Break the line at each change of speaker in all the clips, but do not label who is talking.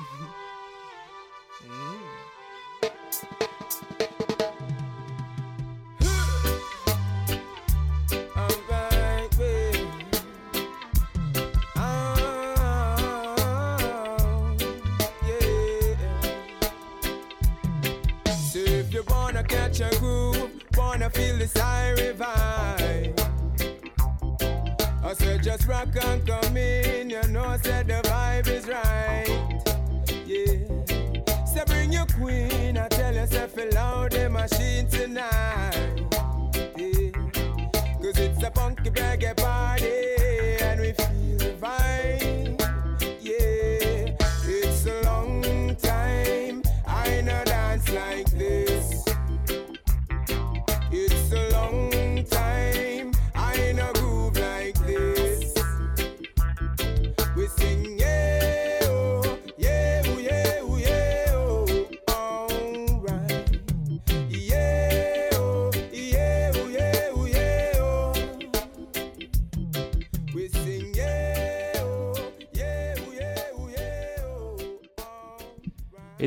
Mm-hmm.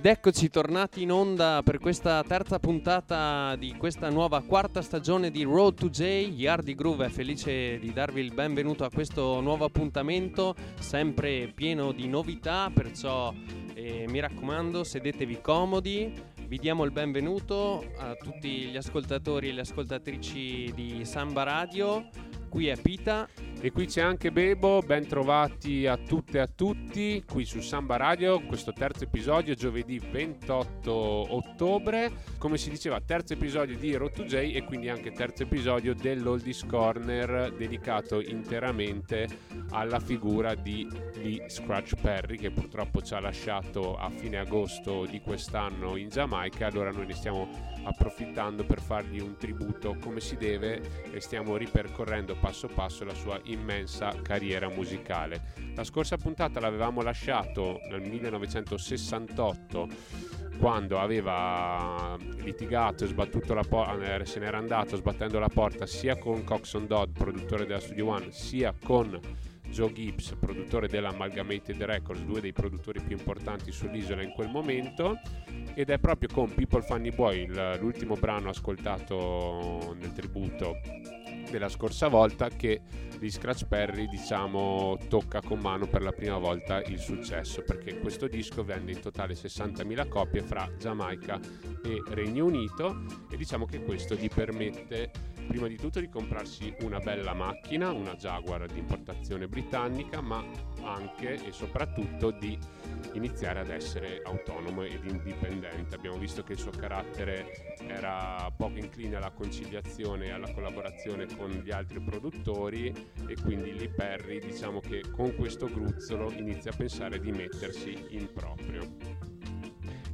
Ed eccoci tornati in onda per questa terza puntata di questa nuova quarta stagione di Road to J. Yardi Groove è felice di darvi il benvenuto a questo nuovo appuntamento, sempre pieno di novità, perciò eh, mi raccomando sedetevi comodi. Vi diamo il benvenuto a tutti gli ascoltatori e le ascoltatrici di Samba Radio. Qui è Pita.
E qui c'è anche Bebo, ben trovati a tutte e a tutti qui su Samba Radio, questo terzo episodio giovedì 28 ottobre, come si diceva terzo episodio di Road to J e quindi anche terzo episodio dell'Oldies Corner dedicato interamente alla figura di Lee Scratch Perry che purtroppo ci ha lasciato a fine agosto di quest'anno in Giamaica, allora noi ne stiamo approfittando per fargli un tributo come si deve e stiamo ripercorrendo passo passo la sua immensa carriera musicale. La scorsa puntata l'avevamo lasciato nel 1968 quando aveva litigato e sbattuto la porta, se n'era andato sbattendo la porta sia con Coxon Dodd, produttore della Studio One, sia con Joe Gibbs, produttore dell'Amalgamated Records, due dei produttori più importanti sull'isola in quel momento, ed è proprio con People Funny Boy, l'ultimo brano ascoltato nel tributo della scorsa volta, che di Scratch Perry diciamo tocca con mano per la prima volta il successo perché questo disco vende in totale 60.000 copie fra Giamaica e Regno Unito e diciamo che questo gli permette prima di tutto di comprarsi una bella macchina, una Jaguar di importazione britannica, ma anche e soprattutto di iniziare ad essere autonomo ed indipendente. Abbiamo visto che il suo carattere era poco incline alla conciliazione e alla collaborazione con gli altri produttori e quindi Lee Perry diciamo che con questo gruzzolo inizia a pensare di mettersi in proprio.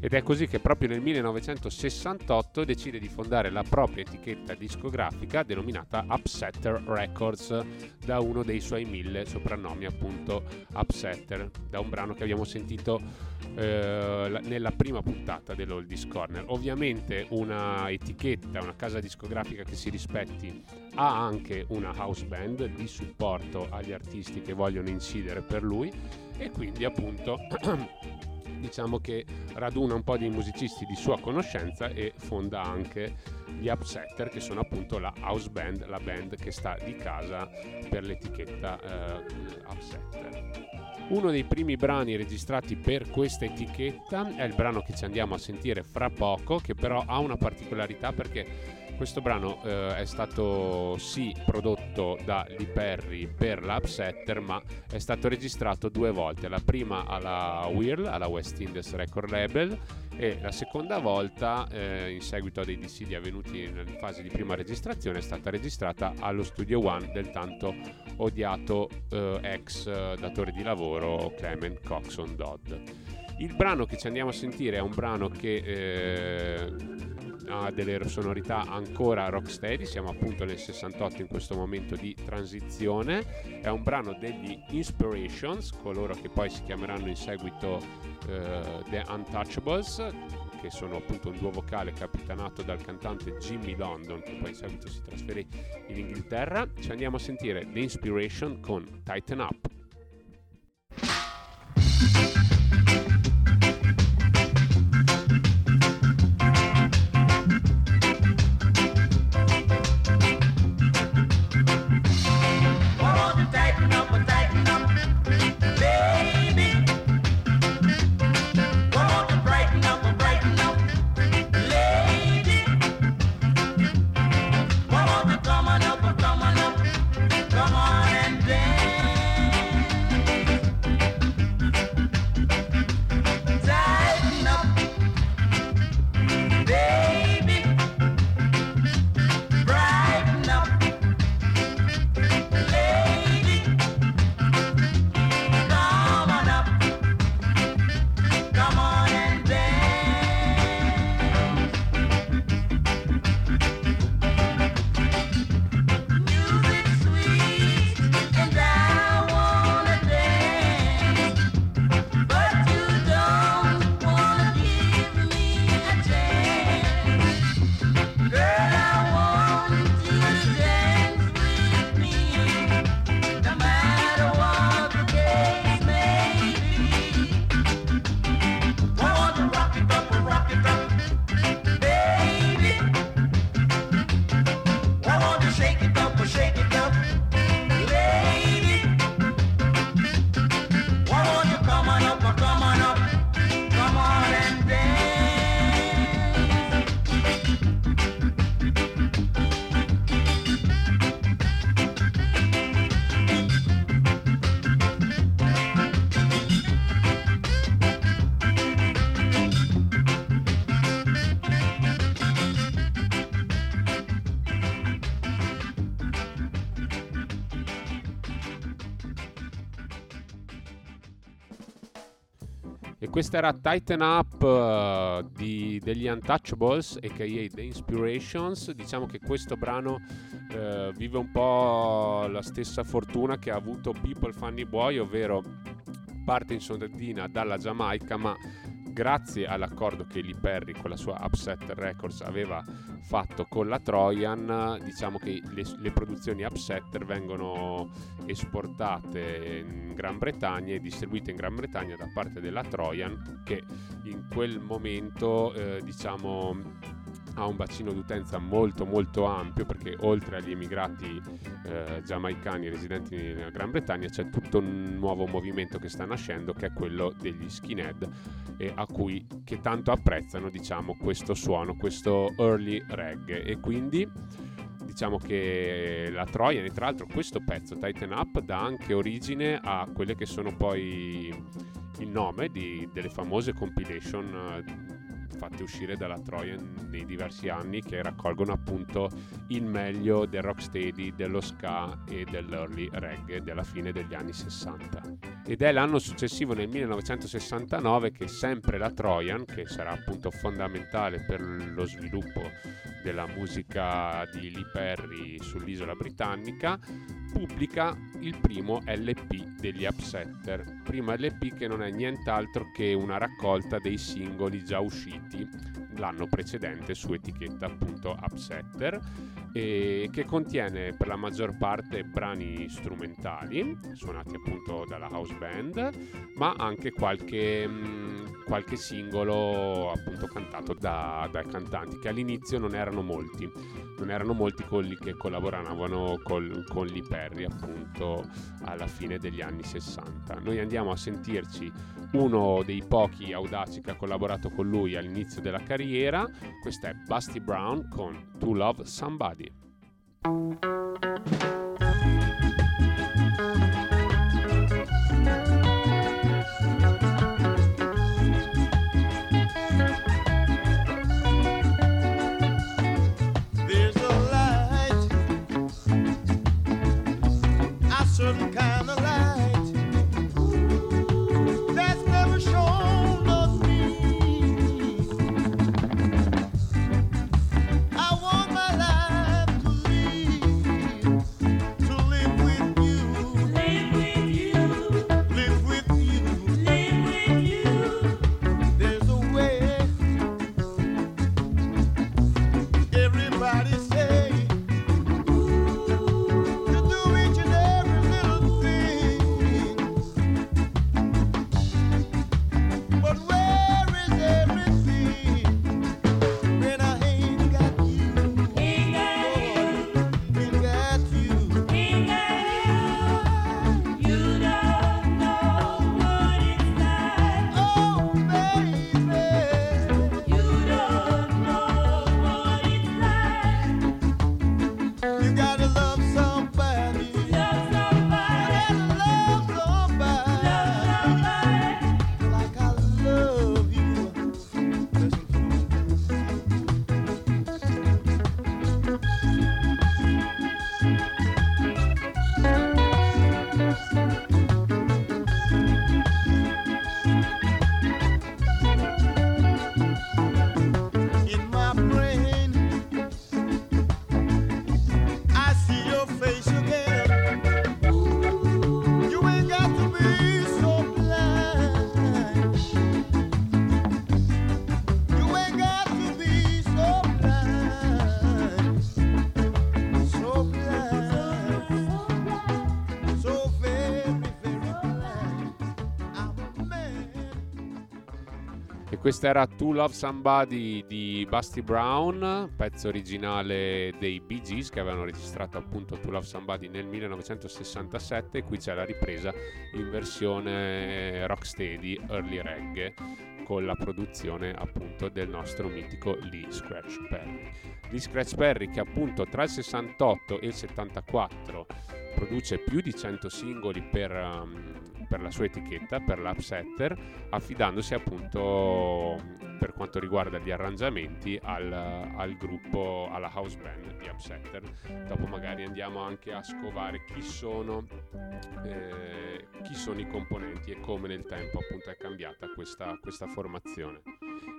Ed è così che proprio nel 1968 decide di fondare la propria etichetta discografica denominata Upsetter Records, da uno dei suoi mille soprannomi appunto Upsetter, da un brano che abbiamo sentito eh, la- nella prima puntata dell'Oldies Corner. Ovviamente una etichetta, una casa discografica che si rispetti ha anche una house band di supporto agli artisti che vogliono incidere per lui e quindi appunto diciamo che raduna un po' di musicisti di sua conoscenza e fonda anche gli Upsetter che sono appunto la house band, la band che sta di casa per l'etichetta eh, Upsetter. Uno dei primi brani registrati per questa etichetta è il brano che ci andiamo a sentire fra poco, che però ha una particolarità perché questo brano eh, è stato sì prodotto da Lee Perry per la Upsetter, ma è stato registrato due volte. La prima alla Whirl, alla West Indies Record Label, e la seconda volta, eh, in seguito a dei dissidi avvenuti in fase di prima registrazione, è stata registrata allo Studio One del tanto odiato eh, ex eh, datore di lavoro Clement Coxon Dodd. Il brano che ci andiamo a sentire è un brano che eh, ha delle sonorità ancora rocksteady, siamo appunto nel 68 in questo momento di transizione, è un brano degli Inspirations, coloro che poi si chiameranno in seguito eh, The Untouchables, che sono appunto un duo vocale capitanato dal cantante Jimmy London, che poi in seguito si trasferì in Inghilterra. Ci andiamo a sentire The Inspiration con Tighten Up. Questa era Tighten Up uh, di, degli Untouchables, a.k.a. The Inspirations. Diciamo che questo brano uh, vive un po' la stessa fortuna che ha avuto People Funny Boy, ovvero parte in sordina dalla Giamaica, ma grazie all'accordo che Lee Perry con la sua Upset Records aveva fatto con la Trojan, diciamo che le, le produzioni Upsetter vengono esportate in Gran Bretagna e distribuite in Gran Bretagna da parte della Trojan che in quel momento eh, diciamo ha un bacino d'utenza molto molto ampio perché oltre agli emigrati eh, giamaicani residenti nella Gran Bretagna c'è tutto un nuovo movimento che sta nascendo che è quello degli skinhead e a cui che tanto apprezzano diciamo questo suono, questo early reggae e quindi diciamo che la Trojan e tra l'altro questo pezzo Tighten Up dà anche origine a quelle che sono poi il nome di, delle famose compilation fatte uscire dalla Trojan nei diversi anni che raccolgono appunto il meglio del rocksteady, dello ska e dell'early reggae della fine degli anni 60. Ed è l'anno successivo nel 1969 che sempre la Trojan, che sarà appunto fondamentale per lo sviluppo della musica di Lee Perry sull'isola britannica, pubblica il primo LP degli Upsetter. Primo LP che non è nient'altro che una raccolta dei singoli già usciti l'anno precedente su etichetta appunto Upsetter e che contiene per la maggior parte brani strumentali suonati appunto dalla house band ma anche qualche, qualche singolo appunto cantato da, dai cantanti che all'inizio non erano molti non erano molti quelli che collaboravano col, con Lee Perry appunto alla fine degli anni 60 noi andiamo a sentirci uno dei pochi audaci che ha collaborato con lui all'inizio della carriera. Questa è Busty Brown con To Love Somebody. Questa era To Love Somebody di Busty Brown, pezzo originale dei Bee Gees che avevano registrato appunto To Love Somebody nel 1967 qui c'è la ripresa in versione rocksteady early reggae con la produzione appunto del nostro mitico Lee Scratch Perry. Lee Scratch Perry che appunto tra il 68 e il 74 produce più di 100 singoli per, um, per la sua etichetta, per l'Upsetter, affidandosi appunto per quanto riguarda gli arrangiamenti al, al gruppo, alla house band di Upsetter. Dopo magari andiamo anche a scovare chi sono, eh, chi sono i componenti e come nel tempo appunto è cambiata questa, questa formazione.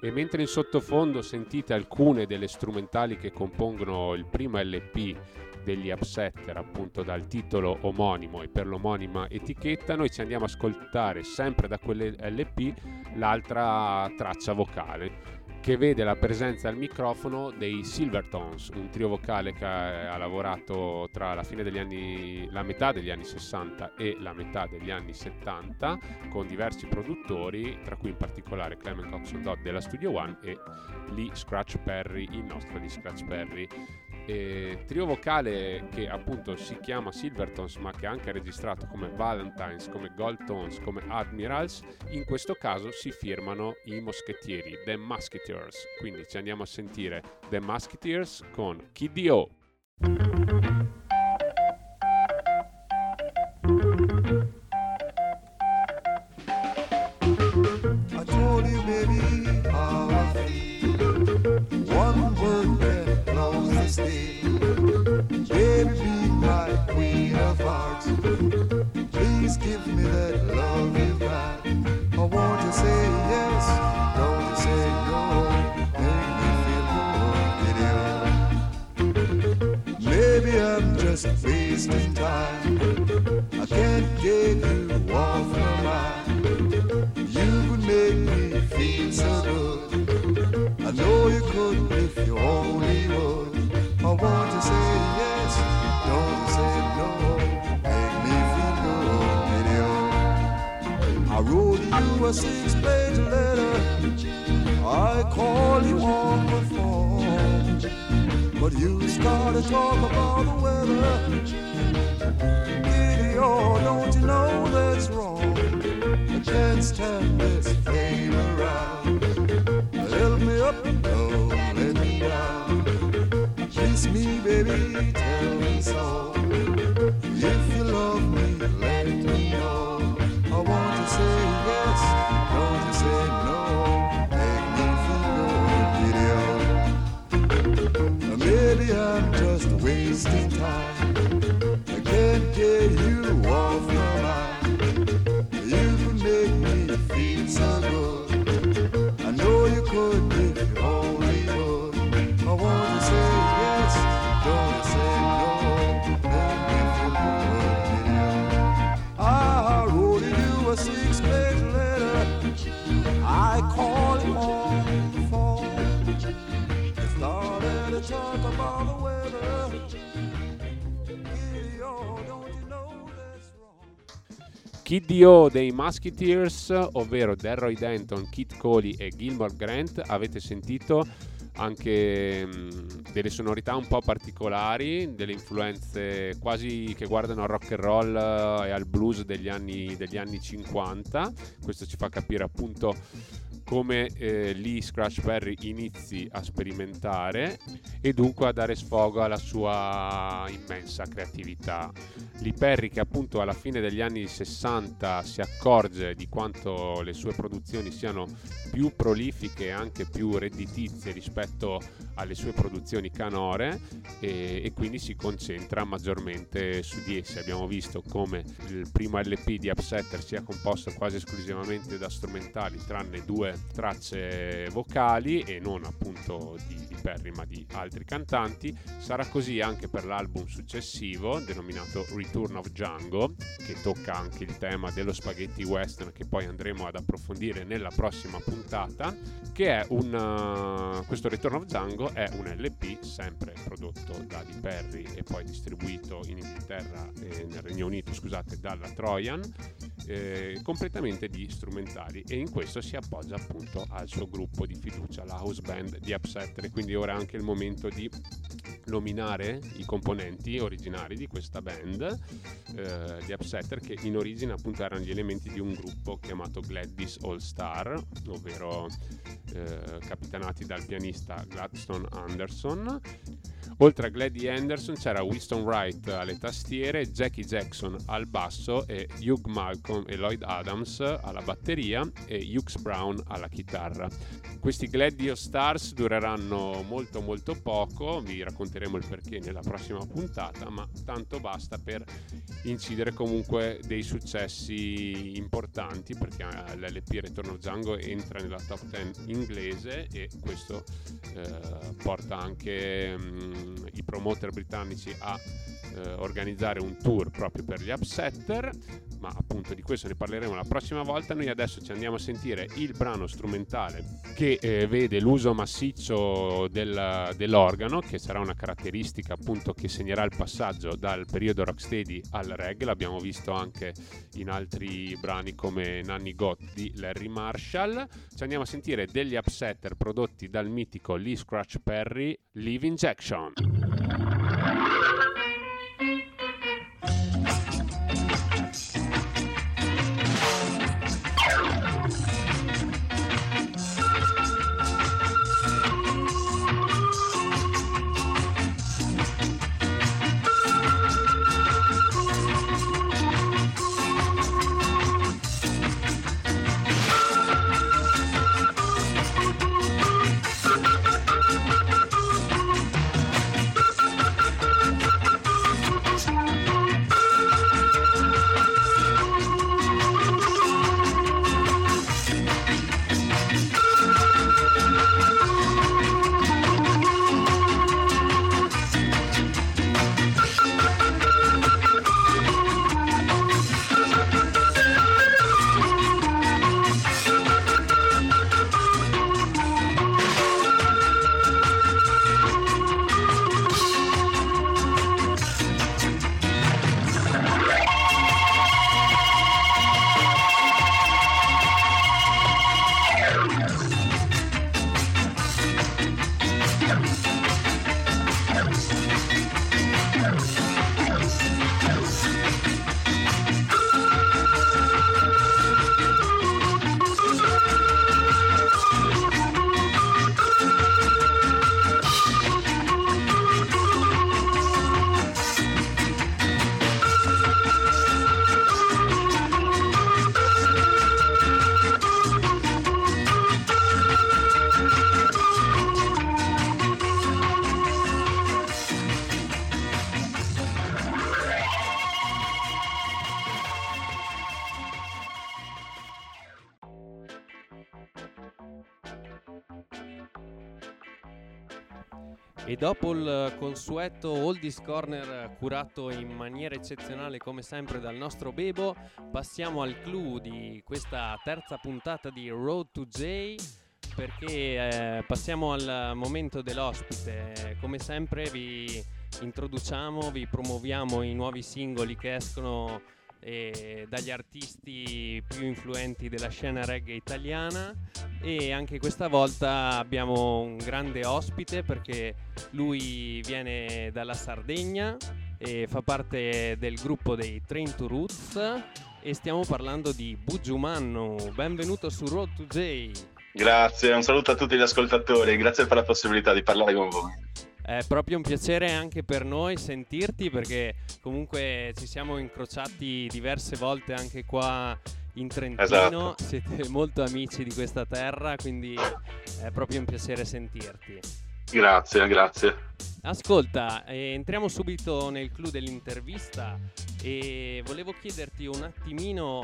E mentre in sottofondo sentite alcune delle strumentali che compongono il primo LP degli upsetter appunto dal titolo omonimo e per l'omonima etichetta noi ci andiamo a ascoltare sempre da quelle LP l'altra traccia vocale che vede la presenza al microfono dei Silvertones, un trio vocale che ha lavorato tra la fine degli anni, la metà degli anni 60 e la metà degli anni 70 con diversi produttori, tra cui in particolare Clement Coxon Dodd della Studio One e Lee Scratch Perry, il nostro Lee Scratch Perry eh, trio vocale che appunto si chiama Silvertones ma che ha anche registrato come Valentines, come Gold Tones, come Admirals, in questo caso si firmano i moschettieri, The Musketeers. Quindi ci andiamo a sentire The Musketeers con KDO. wasting get you my. You make me feel so good. I know you could if you only would. I want to say yes, don't say no. Make me feel good. I wrote you a six-page letter. I you on the phone. But you started talking about the weather oh, don't you know that's wrong? I can't this flame around. Help me up, don't let me down. Kiss me, baby, tell me so. Kid Dio dei Musketeers, ovvero Delroy Denton, Kit Coley e Gilmore Grant, avete sentito anche mm, delle sonorità un po' particolari, delle influenze quasi che guardano al rock and roll e al blues degli anni, degli anni 50. Questo ci fa capire appunto come eh, lì Scratch Perry inizi a sperimentare e dunque a dare sfogo alla sua immensa creatività. Lee Perry che appunto alla fine degli anni 60 si accorge di quanto le sue produzioni siano più prolifiche e anche più redditizie rispetto alle sue produzioni canore e, e, quindi si concentra maggiormente su di esse. Abbiamo visto come il primo LP di Upsetter sia composto quasi esclusivamente da strumentali tranne due tracce vocali e non appunto di, di Perry ma di altri cantanti. Sarà così anche per l'album successivo denominato Return of Django che tocca anche il tema dello spaghetti western che poi andremo ad approfondire nella prossima puntata che è un uh, questo Return of Django è un LP sempre prodotto da Di Perry e poi distribuito in Inghilterra e nel Regno Unito scusate dalla Trojan eh, completamente di strumentali e in questo si appoggia appunto. al suo gruppo di fiducia la house band di Upsetter quindi ora è anche il momento di nominare i componenti originari di questa band eh, di Upsetter che in origine appunto erano gli elementi di un gruppo chiamato Gladys All Star ovvero eh, capitanati dal pianista Gladstone Anderson Oltre a Glady Anderson c'era Winston Wright alle tastiere, Jackie Jackson al basso e Hugh Malcolm e Lloyd Adams alla batteria e Hughes Brown alla chitarra. Questi Gladio Stars dureranno molto molto poco, vi racconteremo il perché nella prossima puntata, ma tanto basta per incidere comunque dei successi importanti perché eh, l'LP Retorno Django entra nella top 10 inglese e questo eh, porta anche mh, mm, i promoter britannici a eh, organizzare un tour proprio per gli upsetter, ma appunto di questo ne parleremo la prossima volta. Noi adesso ci andiamo a sentire il brano strumentale che eh, vede l'uso massiccio del, dell'organo, che sarà una caratteristica appunto che segnerà il passaggio dal periodo rocksteady al reggae. L'abbiamo visto anche in altri brani come Nanny Got di Larry Marshall. Ci andiamo a sentire degli upsetter prodotti dal mitico Lee Scratch Perry, Live Injection.
Dopo il consueto Oldies Corner curato in maniera eccezionale come sempre dal nostro Bebo, passiamo al clou di questa terza puntata di Road to J perché eh, passiamo al momento dell'ospite. Come sempre vi introduciamo, vi promuoviamo i nuovi singoli che escono eh, dagli artisti più influenti della scena reggae italiana e anche questa volta abbiamo un grande ospite perché lui viene dalla Sardegna e fa parte del gruppo dei Train to Roots e stiamo parlando di Bugiumanno. Benvenuto su Road to J.
Grazie, un saluto a tutti gli ascoltatori, grazie per la possibilità di parlare con voi.
È proprio un piacere anche per noi sentirti perché comunque ci siamo incrociati diverse volte anche qua in Trentino,
esatto.
siete molto amici di questa terra, quindi è proprio un piacere sentirti.
Grazie, grazie.
Ascolta, eh, entriamo subito nel clou dell'intervista e volevo chiederti un attimino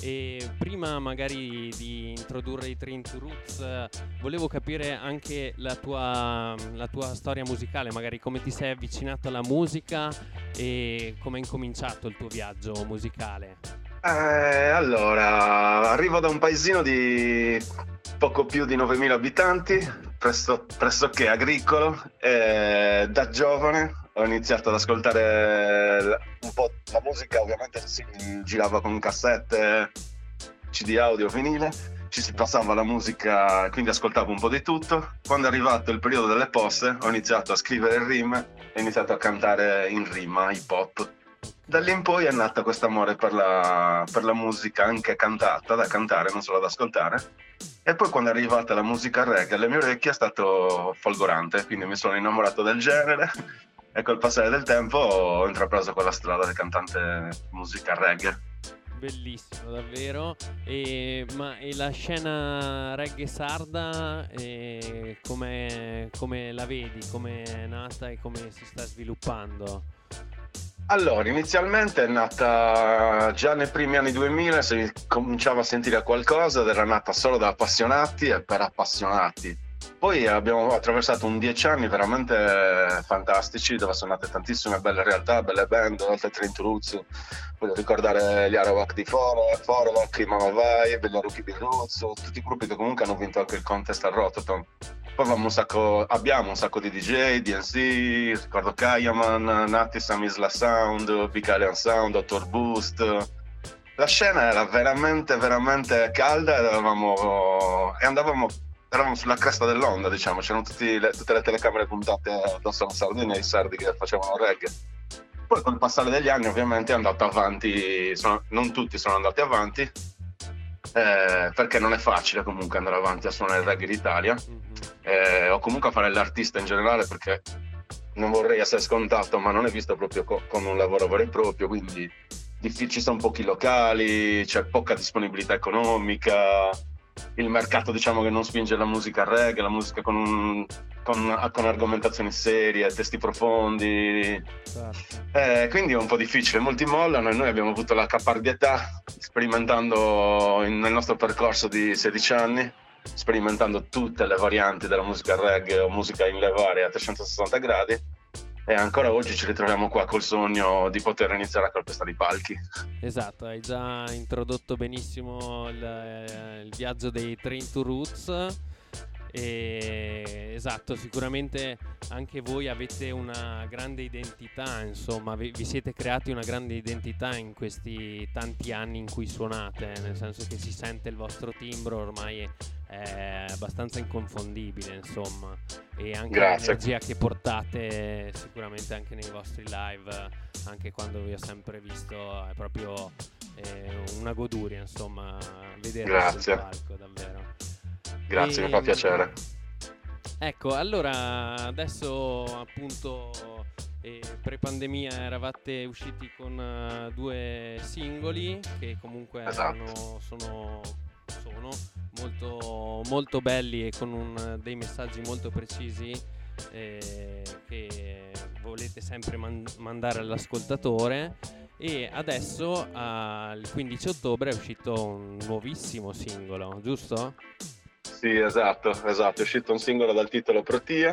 e prima magari di introdurre i Train to Roots, volevo capire anche la tua, la tua, storia musicale, magari come ti sei avvicinato alla musica e come è incominciato il tuo viaggio musicale.
Eh, allora, arrivo da un paesino di poco più di 9.000 abitanti, presto, pressoché agricolo, e da giovane ho iniziato ad ascoltare un po' la musica, ovviamente si girava con cassette, CD audio, vinile, ci si passava la musica, quindi ascoltavo un po' di tutto. Quando è arrivato il periodo delle poste ho iniziato a scrivere il rim e ho iniziato a cantare in rima, hip hop. Da lì in poi è nato questo amore per per la musica anche cantata, da cantare, non solo da ascoltare. E poi quando è arrivata la musica reggae alle mie orecchie è stato folgorante, quindi mi sono innamorato del genere e col passare del tempo ho intrapreso quella strada del cantante musica reggae.
Bellissimo, davvero. E, ma e la scena reggae sarda, eh, come la vedi? Come è nata e come si sta sviluppando?
Allora, inizialmente è nata già nei primi anni 2000, si cominciava a sentire qualcosa ed era nata solo da appassionati e per appassionati poi abbiamo attraversato un dieci anni veramente fantastici dove sono nate tantissime belle realtà, belle band, oltre a Roots, voglio ricordare gli Arawak di Forlock, i Mama Vibe, gli Aruki di Roots, tutti i gruppi che comunque hanno vinto anche il contest a Rotterdam. Poi un sacco, abbiamo un sacco di DJ, DNC, ricordo Kayaman, Nati Samisla Sound, Big Alien Sound, Dr. Boost. La scena era veramente, veramente calda eravamo, e andavamo eravamo sulla cresta dell'onda, diciamo, c'erano le, tutte le telecamere puntate addosso alla Sardegna e i sardi che facevano reggae. Poi con il passare degli anni ovviamente è andato avanti, sono, non tutti sono andati avanti, eh, perché non è facile comunque andare avanti a suonare il reggae d'Italia, eh, o comunque a fare l'artista in generale perché non vorrei essere scontato, ma non è visto proprio co- come un lavoro vero e proprio, quindi ci sono pochi locali, c'è poca disponibilità economica, il mercato diciamo che non spinge la musica reggae, la musica con, con, con argomentazioni serie, testi profondi. Certo. Eh, quindi è un po' difficile, molti mollano e noi abbiamo avuto la caparbietà sperimentando in, nel nostro percorso di 16 anni, sperimentando tutte le varianti della musica reggae o musica in levare a 360 gradi e ancora oggi ci ritroviamo qua col sogno di poter iniziare a calpestare i palchi.
Esatto, hai già introdotto benissimo il, eh, il viaggio dei Train to Roots. E, esatto, sicuramente anche voi avete una grande identità, insomma, vi, vi, siete creati una grande identità in questi tanti anni in cui suonate, nel senso che si sente il vostro timbro ormai è abbastanza inconfondibile, insomma, e anche Grazie. l'energia che portate sicuramente anche nei vostri live, anche quando vi ho sempre visto, è proprio eh, una goduria, insomma, vedere sul palco, davvero.
Grazie, e, mi fa piacere.
Ecco, allora adesso appunto eh, pre-pandemia eravate usciti con uh, due singoli che comunque esatto. erano, sono sono molto, molto belli e con un, dei messaggi molto precisi eh, che volete sempre man- mandare all'ascoltatore e adesso al 15 ottobre è uscito un nuovissimo singolo, giusto?
Sì, esatto, esatto, è uscito un singolo dal titolo Protia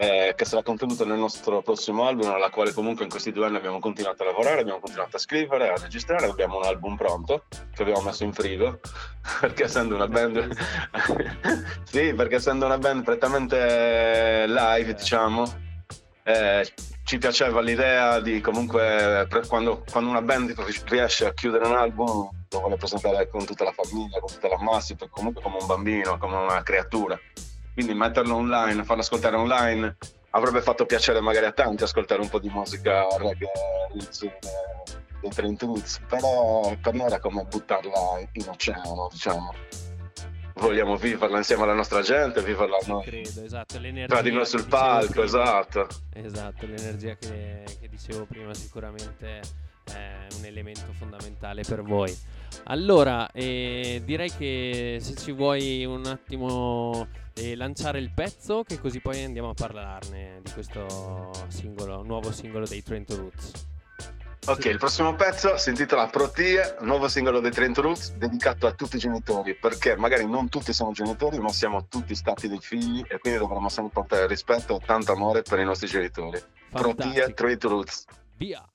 eh, che sarà contenuto nel nostro prossimo album, alla quale comunque in questi due anni abbiamo continuato a lavorare, abbiamo continuato a scrivere, a registrare, abbiamo un album pronto che abbiamo messo in frigo, perché essendo una band sì, perché essendo una band prettamente live, diciamo, eh, ci piaceva l'idea di comunque quando, quando, una band riesce a chiudere un album lo vuole presentare con tutta la famiglia, con tutta la massa, comunque come un bambino, come una creatura quindi metterlo online, farlo ascoltare online avrebbe fatto piacere magari a tanti ascoltare un po' di musica reggae dei Trent Roots, però per noi era come buttarla in oceano, diciamo. Vogliamo viverla insieme alla nostra gente, viverla noi.
Credo, esatto, l'energia.
Tra di noi sul palco, esatto.
Esatto, l'energia che, che dicevo prima sicuramente è un elemento fondamentale per voi. Allora, eh, direi che se ci vuoi un attimo eh, lanciare il pezzo, che così poi andiamo a parlarne di questo singolo, nuovo singolo dei Trento Roots.
Ok, il prossimo pezzo si intitola Protie, nuovo singolo dei Trento Roots, dedicato a tutti i genitori, perché magari non tutti sono genitori, ma siamo tutti stati dei figli e quindi dovremmo sempre portare rispetto e tanto amore per i nostri genitori. Protie, Trento Roots.
Via!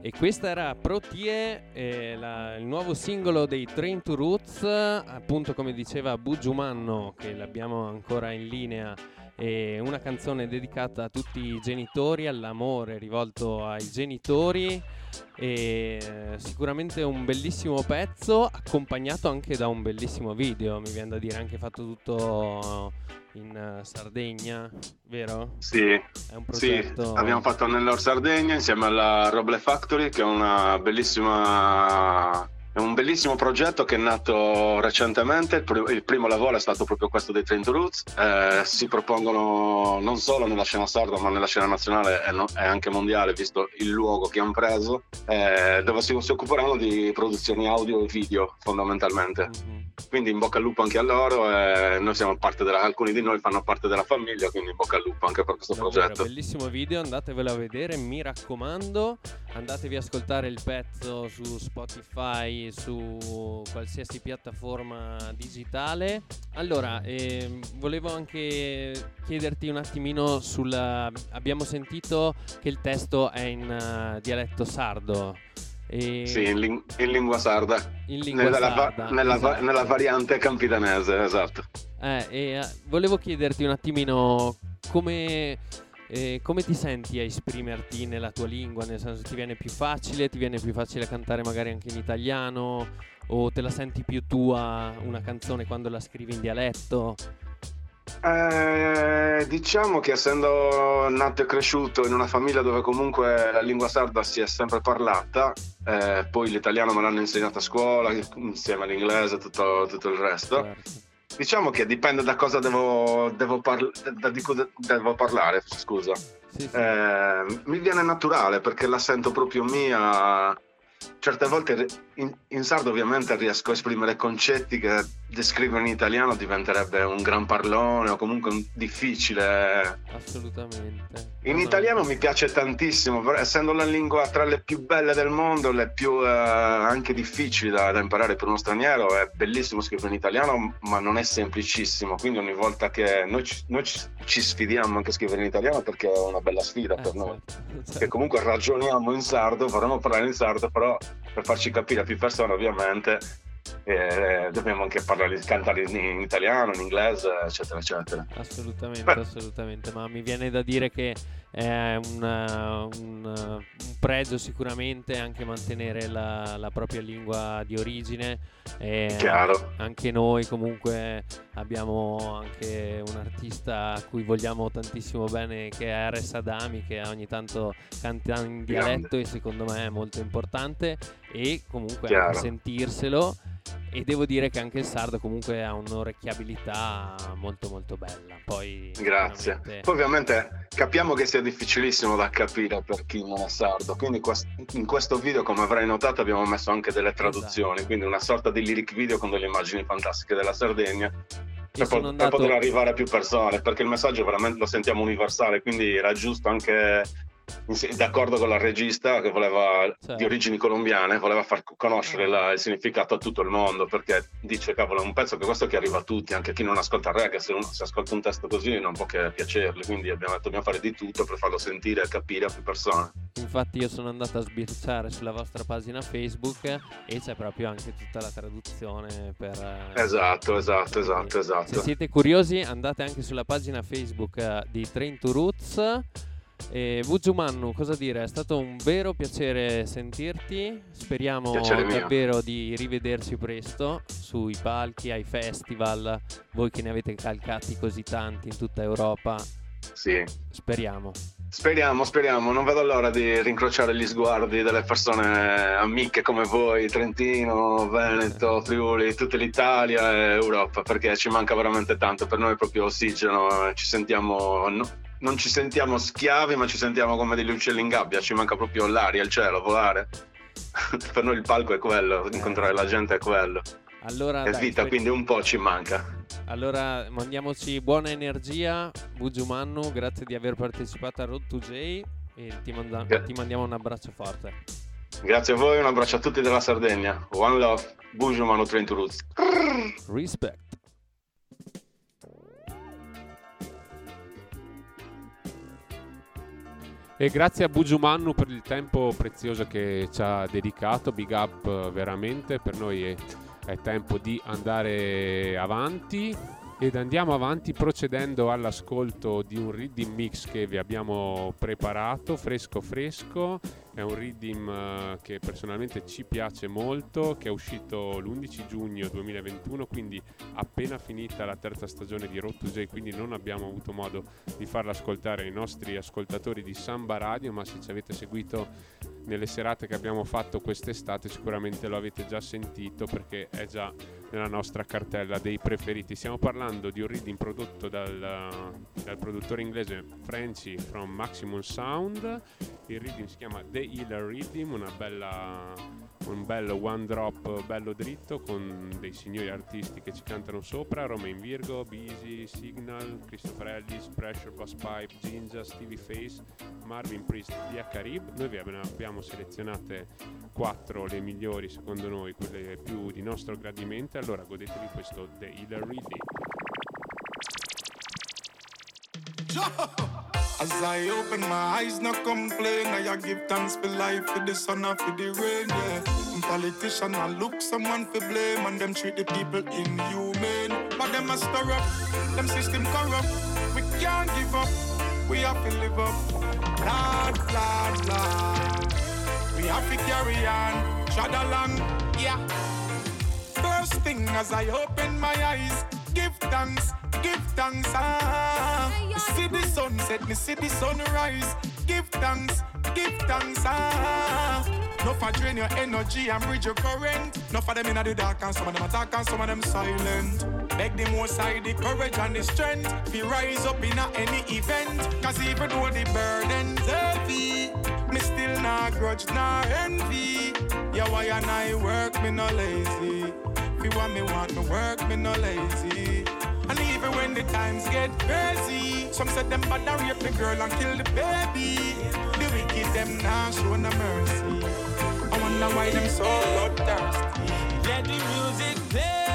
E questa
era Protie, eh, la- il nuovo singolo dei Train to Roots, appunto come diceva Bugiumanno, che l'abbiamo ancora in linea, è una canzone dedicata a tutti i genitori, all'amore rivolto ai genitori e sicuramente un bellissimo pezzo accompagnato anche da un bellissimo video, mi viene da dire anche fatto tutto in Sardegna, vero?
Sì,
È un
sì,
progetto
abbiamo fatto nell'Or Sardegna insieme alla Roble Factory, che è una bellissima. È un bellissimo progetto che è nato recentemente, il, pri- il primo lavoro è stato proprio questo dei Train to Roots, Eh, si propongono non solo nella scena sarda ma nella scena nazionale e, no- e anche mondiale, visto il luogo che hanno preso, eh, dove si, si occuperanno di produzioni audio e video fondamentalmente.
Mhm.
Quindi in bocca al lupo anche a loro, e noi siamo parte della, alcuni di noi fanno parte della famiglia, quindi in bocca al lupo anche per questo
Davvero,
progetto.
bellissimo video, andatevelo a vedere, mi raccomando. Andatevi a ascoltare il pezzo su Spotify, su qualsiasi piattaforma digitale. Allora, ehm, volevo anche chiederti un attimino sulla... Abbiamo sentito che il testo è in eh, dialetto sardo. E
Sì, in, ling- in lingua sarda,
in lingua
nella, va-
sarda,
nella va-
esatto.
nella variante campidanese, esatto.
Eh, e, eh, volevo chiederti un attimino come, eh, come ti senti a esprimerti nella tua lingua, nel senso ti viene più facile, ti viene più facile cantare magari anche in italiano o te la senti più tua una canzone quando la scrivi in dialetto?
Eh, diciamo che essendo nato e cresciuto in una famiglia dove comunque la lingua sarda si è sempre parlata, eh, poi l'italiano me l'hanno insegnato a scuola insieme all'inglese e tutto, tutto il resto.
Certo.
Diciamo che dipende da cosa devo, devo, parla- da, di cosa devo parlare, scusa. Sì, sì. Eh, mi viene naturale perché la sento proprio mia certe volte in, in, sardo ovviamente riesco a esprimere concetti che descrivere in italiano diventerebbe un gran parlone o comunque un difficile.
Assolutamente.
In no, italiano mi piace tantissimo, essendo la lingua tra le più belle del mondo, le più eh, anche difficili da, da, imparare per uno straniero, è bellissimo scrivere in italiano, ma non è semplicissimo. Quindi ogni volta che noi ci, noi ci, ci sfidiamo anche a scrivere in italiano perché è una bella sfida eh, per certo, noi. Certo. Che comunque ragioniamo in sardo, faremo parlare in sardo, però per farci capire a più persone ovviamente eh, dobbiamo anche parlare, cantare in, in, italiano, in inglese, eccetera, eccetera.
Assolutamente, Beh. assolutamente, ma mi viene da dire che è un, un, un pregio sicuramente anche mantenere la, la propria lingua di origine.
Chiaro.
Anche noi comunque abbiamo anche un artista a cui vogliamo tantissimo bene che è Ares Adami che ogni tanto canta in dialetto Grande. e secondo me è molto importante e comunque sentirselo e devo dire che anche il sardo comunque ha un'orecchiabilità molto molto bella. Poi,
Grazie. Veramente... Poi ovviamente capiamo che sia difficilissimo da capire per chi non è sardo, quindi in questo video come avrai notato abbiamo messo anche delle traduzioni, esatto. quindi una sorta di lyric video con delle immagini fantastiche della Sardegna per, po- andato... per, poter arrivare a più persone, perché il messaggio veramente lo sentiamo universale, quindi era giusto anche d'accordo con la regista che voleva certo. di origini colombiane, voleva far conoscere la, il significato a tutto il mondo perché dice cavolo è un pezzo che questo che arriva a tutti, anche a chi non ascolta il reggae, se uno si ascolta un testo così non può che piacergli, quindi abbiamo detto dobbiamo fare di tutto per farlo sentire e capire a più persone.
Infatti io sono andato a sbirciare sulla vostra pagina Facebook e c'è proprio anche tutta la traduzione per...
Eh, esatto, esatto, esatto, esatto.
Se siete curiosi andate anche sulla pagina Facebook eh, di Train to Roots e Vujumannu, cosa dire? È stato un vero piacere sentirti. Speriamo davvero di rivederci presto sui palchi, ai festival. Voi che ne avete calcati così tanti in tutta Europa.
Sì.
Speriamo.
Speriamo, speriamo. Non vedo l'ora di rincrociare gli sguardi delle persone amiche come voi, Trentino, Veneto, Friuli, tutta l'Italia e Europa, perché ci manca veramente tanto. Per noi è proprio ossigeno, ci sentiamo. No non ci sentiamo schiavi, ma ci sentiamo come degli uccelli in gabbia, ci manca proprio l'aria, il cielo, volare. per noi il palco è quello, incontrare la gente è quello.
Allora,
è dai, vita, per... quindi un po' ci manca.
Allora mandiamoci buona energia, Bugiumannu, grazie di aver partecipato a Road to J e ti, manda- Gra- ti mandiamo un abbraccio forte.
Grazie a voi, un abbraccio a tutti della Sardegna. One love, Bugiumannu Train to Roots.
Respect.
E grazie a Bugiumannu per il tempo prezioso che ci ha dedicato, big up veramente, per noi è, è tempo di andare avanti. Ed andiamo avanti procedendo all'ascolto di un reading mix che vi abbiamo preparato, fresco fresco, è un reading uh, che personalmente ci piace molto, che è uscito l'11 giugno 2021, quindi appena finita la terza stagione di Road to J, quindi non abbiamo avuto modo di farla ascoltare ai nostri ascoltatori di Samba Radio, ma se ci avete seguito nelle serate che abbiamo fatto quest'estate sicuramente lo avete già sentito perché è già nella nostra cartella dei preferiti. Stiamo parlando di un reading prodotto dal, dal produttore inglese Frenchy from Maximum Sound. Il reading si chiama The Healer Reading, una bella un bello one drop bello dritto con dei signori artisti che ci cantano sopra Romain Virgo, Busy, Signal, Christopher Ellis, Pressure, Boss Pipe, Ginja, Stevie Face, Marvin Priest, Via Carib. Noi vi abbiamo selezionate quattro le migliori secondo noi quelle più di nostro gradimento allora godetevi questo The Healer Reading
As I open my eyes, no complain. I give thanks for life, for the sun and for the rain. Yeah, politician I look someone for blame, and them treat the people inhumane. But them a stir up, them system corrupt. We can't give up, we have to live up. Lord, Lord, Lord. We have to carry on, trod along, yeah. First thing as I open my eyes, give thanks give thanks. Ah. Me see the sunset, me see the sunrise. Give thanks, give thanks. Ah. No for drain your energy and bridge your current. No for them in the dark and some of them attack and some of them silent. Beg the most side the courage and the strength. Be rise up in a any event. Cause even though the burden's heavy, me still not grudge nor envy. Yeah, why and I work, me no lazy. If you want me, want me work, me no lazy. When the times get crazy, some said them bad and rape the girl and kill the baby. The wicked them now show no mercy. I wonder why them so bloodthirsty.
Let the music play.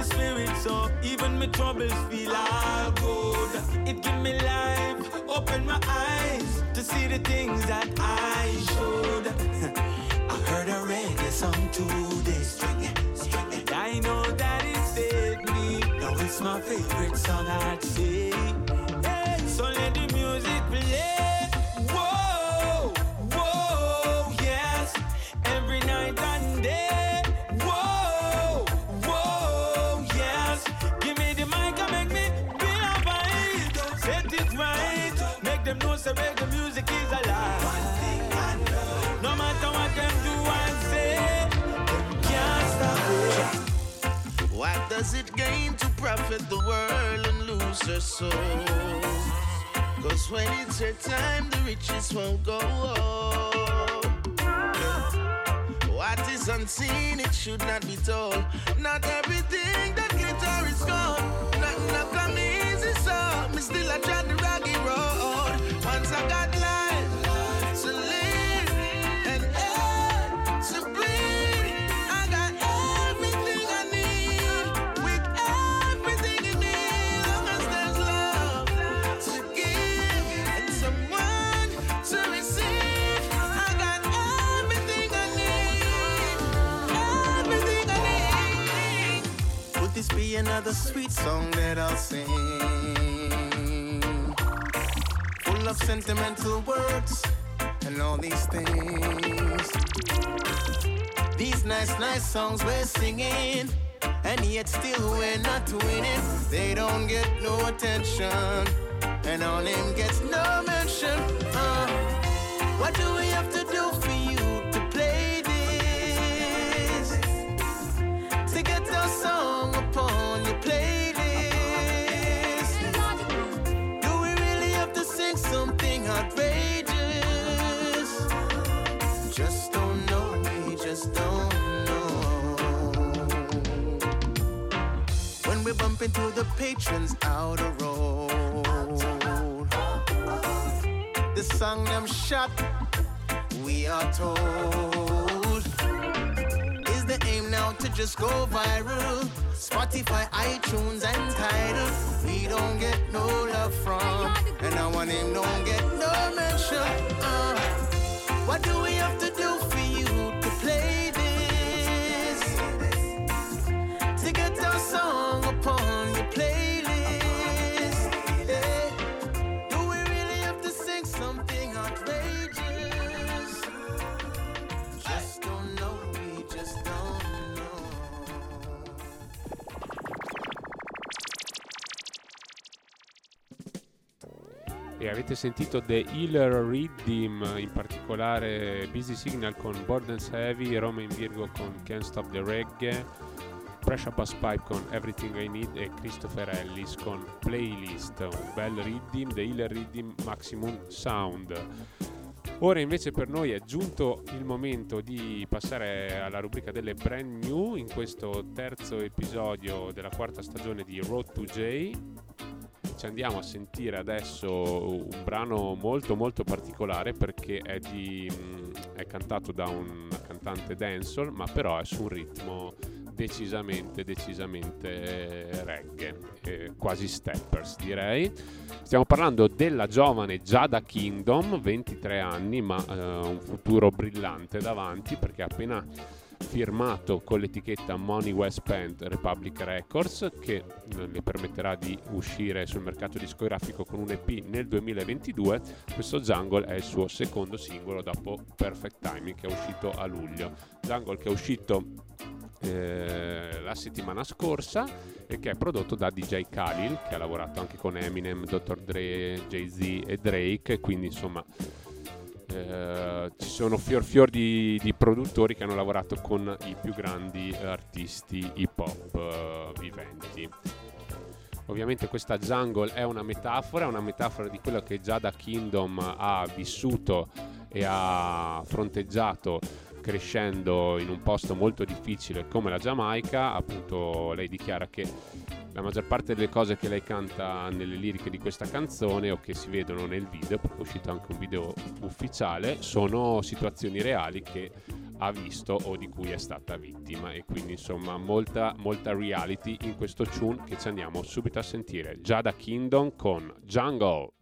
My spirit so, even my troubles feel all good. It give me life, open my eyes to see the things that I should. I heard a reggae song today, string string. I know that it saved me. Now it's my favorite song I'd say. Make them reggae music is alive. One thing I know. No matter what them do and say, can't stop it.
What does it gain to profit the world and lose her soul? Cause when it's her time, the riches won't go. What is unseen, it should not be told. Not everything that glitter is gold. Nothing not come easy, so me still I try another sweet song that I'll sing? Full of sentimental words and all these things. These nice, nice songs we're singing, and yet still we're not winning. They don't get no attention, and our name gets no mention. Uh, what do we have to When we bump into the patrons out outer road, the song them shot, we are told. Is the aim now to just go viral? Spotify, iTunes, and Tidal. We don't get no love from, and our name don't get no mention. Uh, what do we have to do for you to play this? To get our song
avete sentito The Healer Redeem, in particolare Busy Signal con Bordens Heavy, Roma in Virgo con Can't Stop the Reggae, Pressure Pass Pipe con Everything I Need e Christopher Ellis con Playlist, un bel Redeem, The Healer Redeem Maximum Sound. Ora invece per noi è giunto il momento di passare alla rubrica delle brand new in questo terzo episodio della quarta stagione di Road to J. Ci andiamo a sentire adesso un brano molto molto particolare perché è, di, mh, è cantato da un cantante dancehall ma però è su un ritmo decisamente decisamente reggae, eh, quasi steppers direi. Stiamo parlando della giovane Giada Kingdom, 23 anni ma eh, un futuro brillante davanti perché appena
firmato con l'etichetta Money Well Spent Republic Records che le permetterà di uscire sul mercato discografico con un EP nel 2022. Questo Jungle è il suo secondo singolo dopo Perfect Timing che è uscito a luglio. Jungle che è uscito eh, la settimana scorsa e che è prodotto da DJ Khalil che ha lavorato anche con Eminem, Dr. Dre, Jay-Z e Drake quindi insomma eh, ci sono fior fior di, di, produttori che hanno lavorato con i più grandi artisti hip hop eh, viventi. Ovviamente questa jungle è una metafora, è una metafora di quello che già da Kingdom ha vissuto e ha fronteggiato crescendo in un posto molto difficile come la Giamaica. Appunto lei dichiara che la maggior parte delle cose che lei canta nelle liriche di questa canzone o che si vedono nel video, perché è uscito anche un video ufficiale, sono situazioni reali che ha visto o di cui è stata vittima e quindi insomma molta, molta reality in questo tune che ci andiamo subito a sentire. Già da Kingdom con Jungle.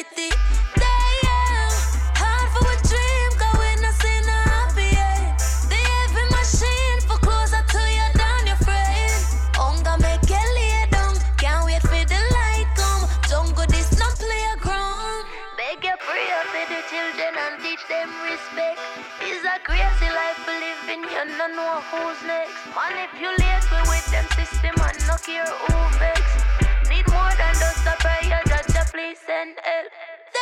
society. Hard for a happy. The heavy machine for closer to you friend. Make lay down, can't wait for the light come. This. Beg your for the children and teach them respect. It's a crazy life we you know who's next. Manipulate we them system no care who vex. Need more than just a please send the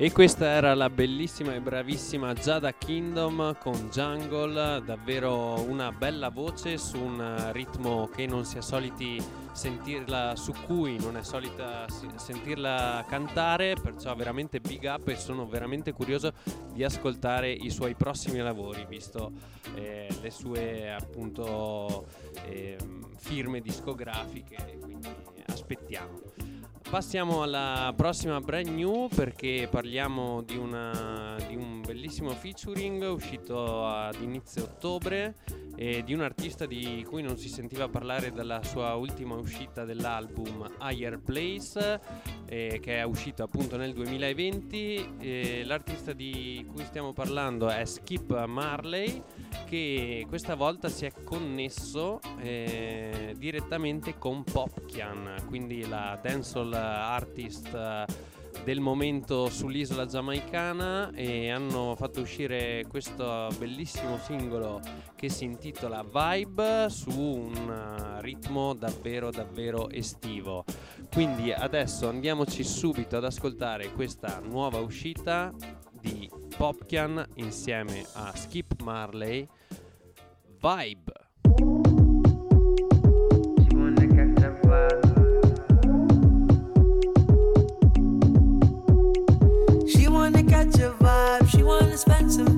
E questa era la bellissima e bravissima Giada Kingdom con Jungle, davvero una bella voce su un ritmo che non si è soliti sentirla, su cui non è solita sentirla cantare, perciò veramente big up e sono veramente curioso di ascoltare i suoi prossimi lavori, visto eh, le sue appunto eh, firme discografiche, quindi aspettiamo. Passiamo alla prossima brand new perché parliamo di, una, di, un bellissimo featuring uscito ad inizio ottobre e di un artista di cui non si sentiva parlare dalla sua ultima uscita dell'album Higher Place eh, che è uscito appunto nel 2020. Eh, l'artista di cui stiamo parlando è Skip Marley che questa volta si è connesso eh, direttamente con Popkian, quindi la dancehall artist eh, del momento sull'isola giamaicana e hanno fatto uscire questo bellissimo singolo che si intitola Vibe su un ritmo davvero davvero estivo. Quindi adesso andiamoci subito ad ascoltare questa nuova uscita di Popkian insieme a Skip Marley Vibe. spend some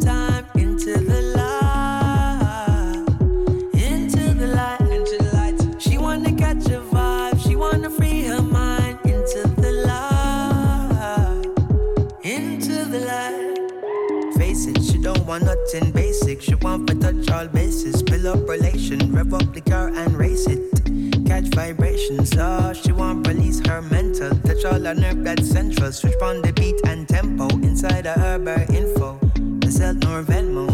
all bases. Up relation, rev up the car and race it. Catch vibrations, oh, she want release her mental. Touch all her nerve blood central. Switch on the beat and tempo inside of her info. The nor Venmo,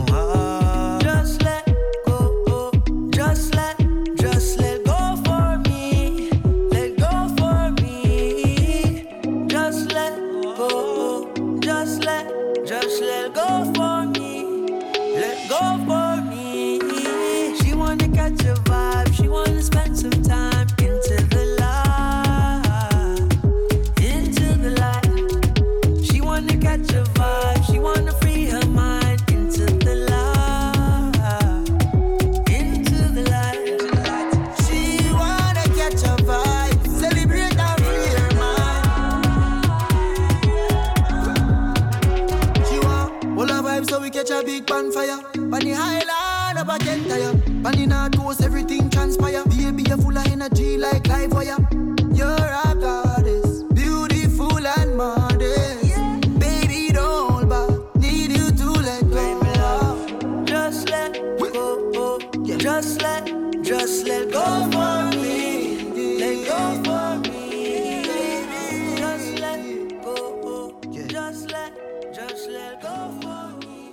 just let, just let go for me. Let go for me. Just let go, just let, just let go for me.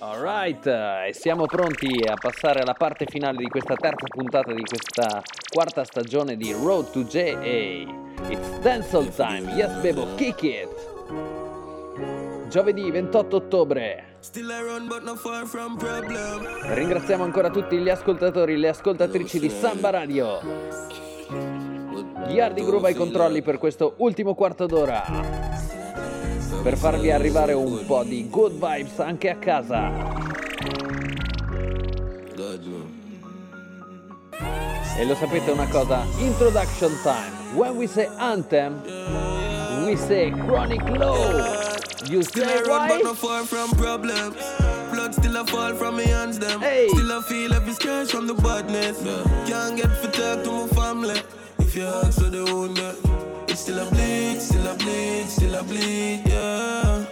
Alright, eh, e siamo pronti a passare alla parte finale di questa terza puntata di questa quarta stagione di Road to JA. It's dancehall time, yes bebo, kick it! Giovedì 28 ottobre. Ringraziamo ancora tutti gli ascoltatori e le ascoltatrici di Samba Radio. Yardi Groove ai controlli per questo ultimo quarto d'ora. Per farvi arrivare un po' di good vibes anche a casa. E lo sapete una cosa? Introduction time. When we say anthem, we say chronic low. You
Still
say
I run, but
why?
not far from problems. Blood still a fall from my hands, them.
Hey.
Still I feel every scratch from the badness. Can't get for talk to my family. If you ask for the wound, yeah. It still a bleed, still a bleed, still a bleed, yeah.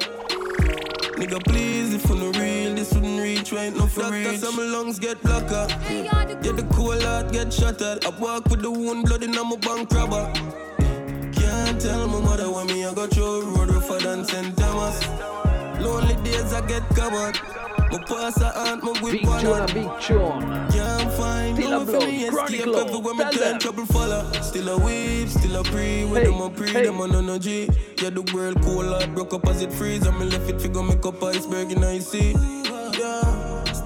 Nigga, please, if you no real, this wouldn't reach right now for reach. Doctor, some lungs get blocker. Get the cool heart get shattered. I walk with the wound, blood in my bank robber. Can't tell my mother when me I go through road rougher than St. Thomas. Lonely days I get covered. My pass a aunt, my whip
Big
one hand.
big tune.
Can't find
Still
no
a blow,
for me escape everywhere me turn trouble follow. Still a weep, still a pre, with
Hey,
them a pre,
hey.
them on energy. Yeah, the world cool out, broke up as it freeze. Me left it figure make up iceberg in I see.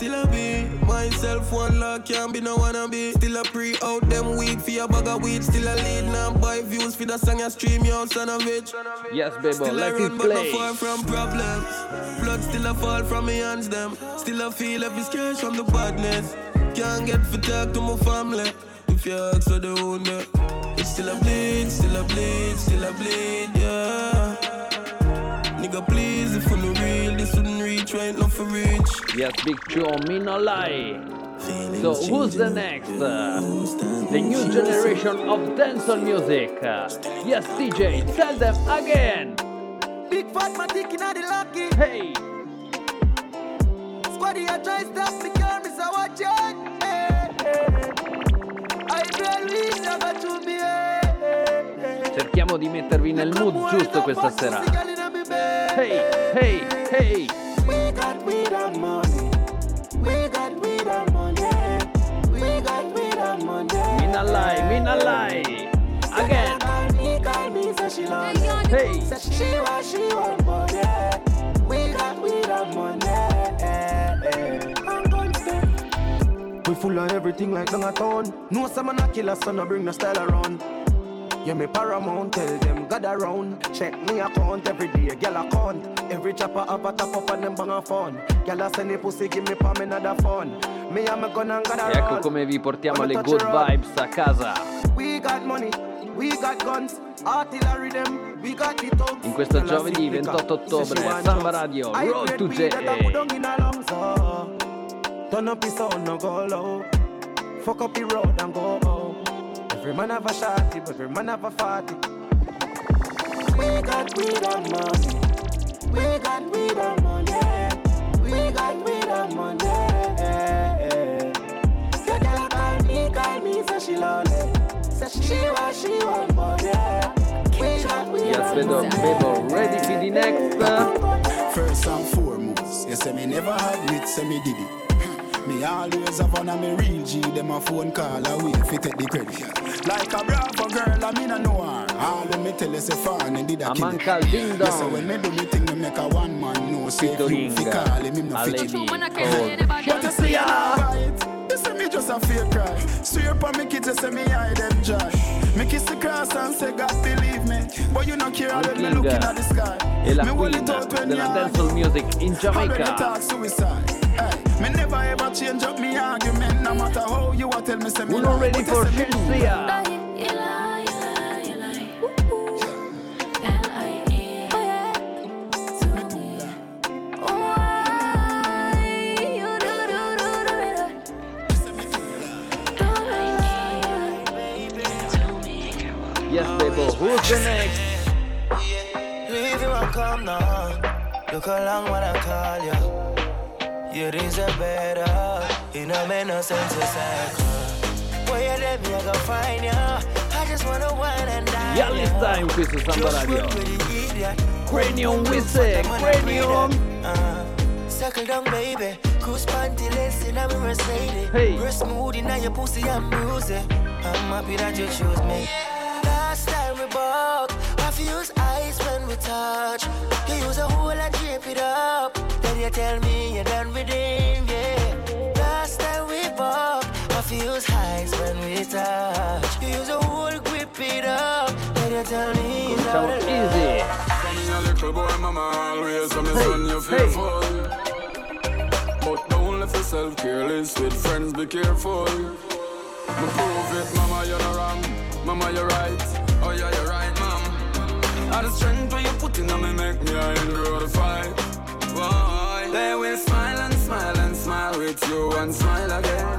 Still a be myself one lock, can't be no wanna be. Still a pre out them weed for a bag of weed. Still a lead now buy views for the song I stream, yo son of bitch.
Yes, baby,
Still I
let
run,
it
but
play.
far from problems. Blood still a fall from me hands, them. Still I feel every scratch from the badness. Can't get for talk to my family. If you ask for the wound. It's still a bleed, still a bleed, still a bleed, yeah. Nigga, please, if you no real, this wouldn't reach.
Yes, big tune, me no lie. So who's the next? Uh, the new generation of dancehall music. Uh, yes, DJ, tell them again.
Big fat taking out the lucky.
Hey,
Squaddy, I try stop me, girl, me so watch it. I barely never to. Hey,
cerchiamo di mettervi nel mood giusto questa sera. Hey, hey, hey.
We got money. We got weed and money. We got weed and money.
Me no lie, me no lie. Again.
Me call me, say she love
Hey,
Say she want, she want money. We got weed and money. I'm gonna. We full of everything like down a town. No some man a killer, son I bring the style around. Yeah, me paramount, tell them God around. Check me account every day, girl account. Every chopper have a top up and them bang a phone. Girl a send pussy, give me palm another phone. Me and my gun and God
e ecco
around.
come vi portiamo le good vibes a casa.
We got money, we got guns, artillery them.
In questo giovedì,
see liquor.
28 ottobre, Samba. Radio, Road to
lungs, oh. Turn up his sound, no go low. Fuck up the road and go home. Every man have a shorty, but every man have a forty. We got we the money. We got
we
the money. We got we the money. Your girl call me, call me, say she lonely. Say she want, she want money. Yes, we done
Bebo, ready for the next uh.
First and foremost, you say me never had it, say me did it me always have one of me real G, them a phone call away fi take the credit. Like a bravo girl, I mean I know her. All when me tell you say fan and did a
A
kid.
manca il ding
so
dong.
when me do me thing, me make a one man know. Say if you fi call him, him no fidget. But you see ya right. You say me just a fake cry. Swear upon me kids, you say me hide them joy. Me kiss the cross and say God believe me. But you no care when me
King
looking at the sky. me hold it out when you
dancehall music in
you
Jamaica.
talk suicide, me never ever change up me argument. No matter how you a tell me, say me
Uno
lie,
ready for
say me
Shensia. Yes, Bebo, who's the next?
Leave you and come now. Look how long when I call you. You deserve better. Know me no sense to cycle. Where you let me, I go find you. I just wanna wine and dine.
Yallis time qui su Samba Radio.
run with the.
Cranium Wizard, Cranium.
Uh, Circle down, baby. Cruise panty lace in a Mercedes.
Hey.
Breast smooth in your pussy bruise it. I'm happy that you choose me. Last time we bought, I use ice when we touch. You use a hole and drape it up. Then you tell me you're done with him, yeah. Last time we bought, I use ice when we touch. You use a hole, grip it up. Then you tell me you're done with
easy.
From a little boy, mama always tell me, son, you
hey.
fearful. But don't let yourself careless with friends, be careful. Me prove it, mama, you're not wrong. Mama, you're right. Oh, yeah, you're right, mom. All the strength where you put in on me make me I endure the fight. Why? They will smile and smile and smile with you and smile again.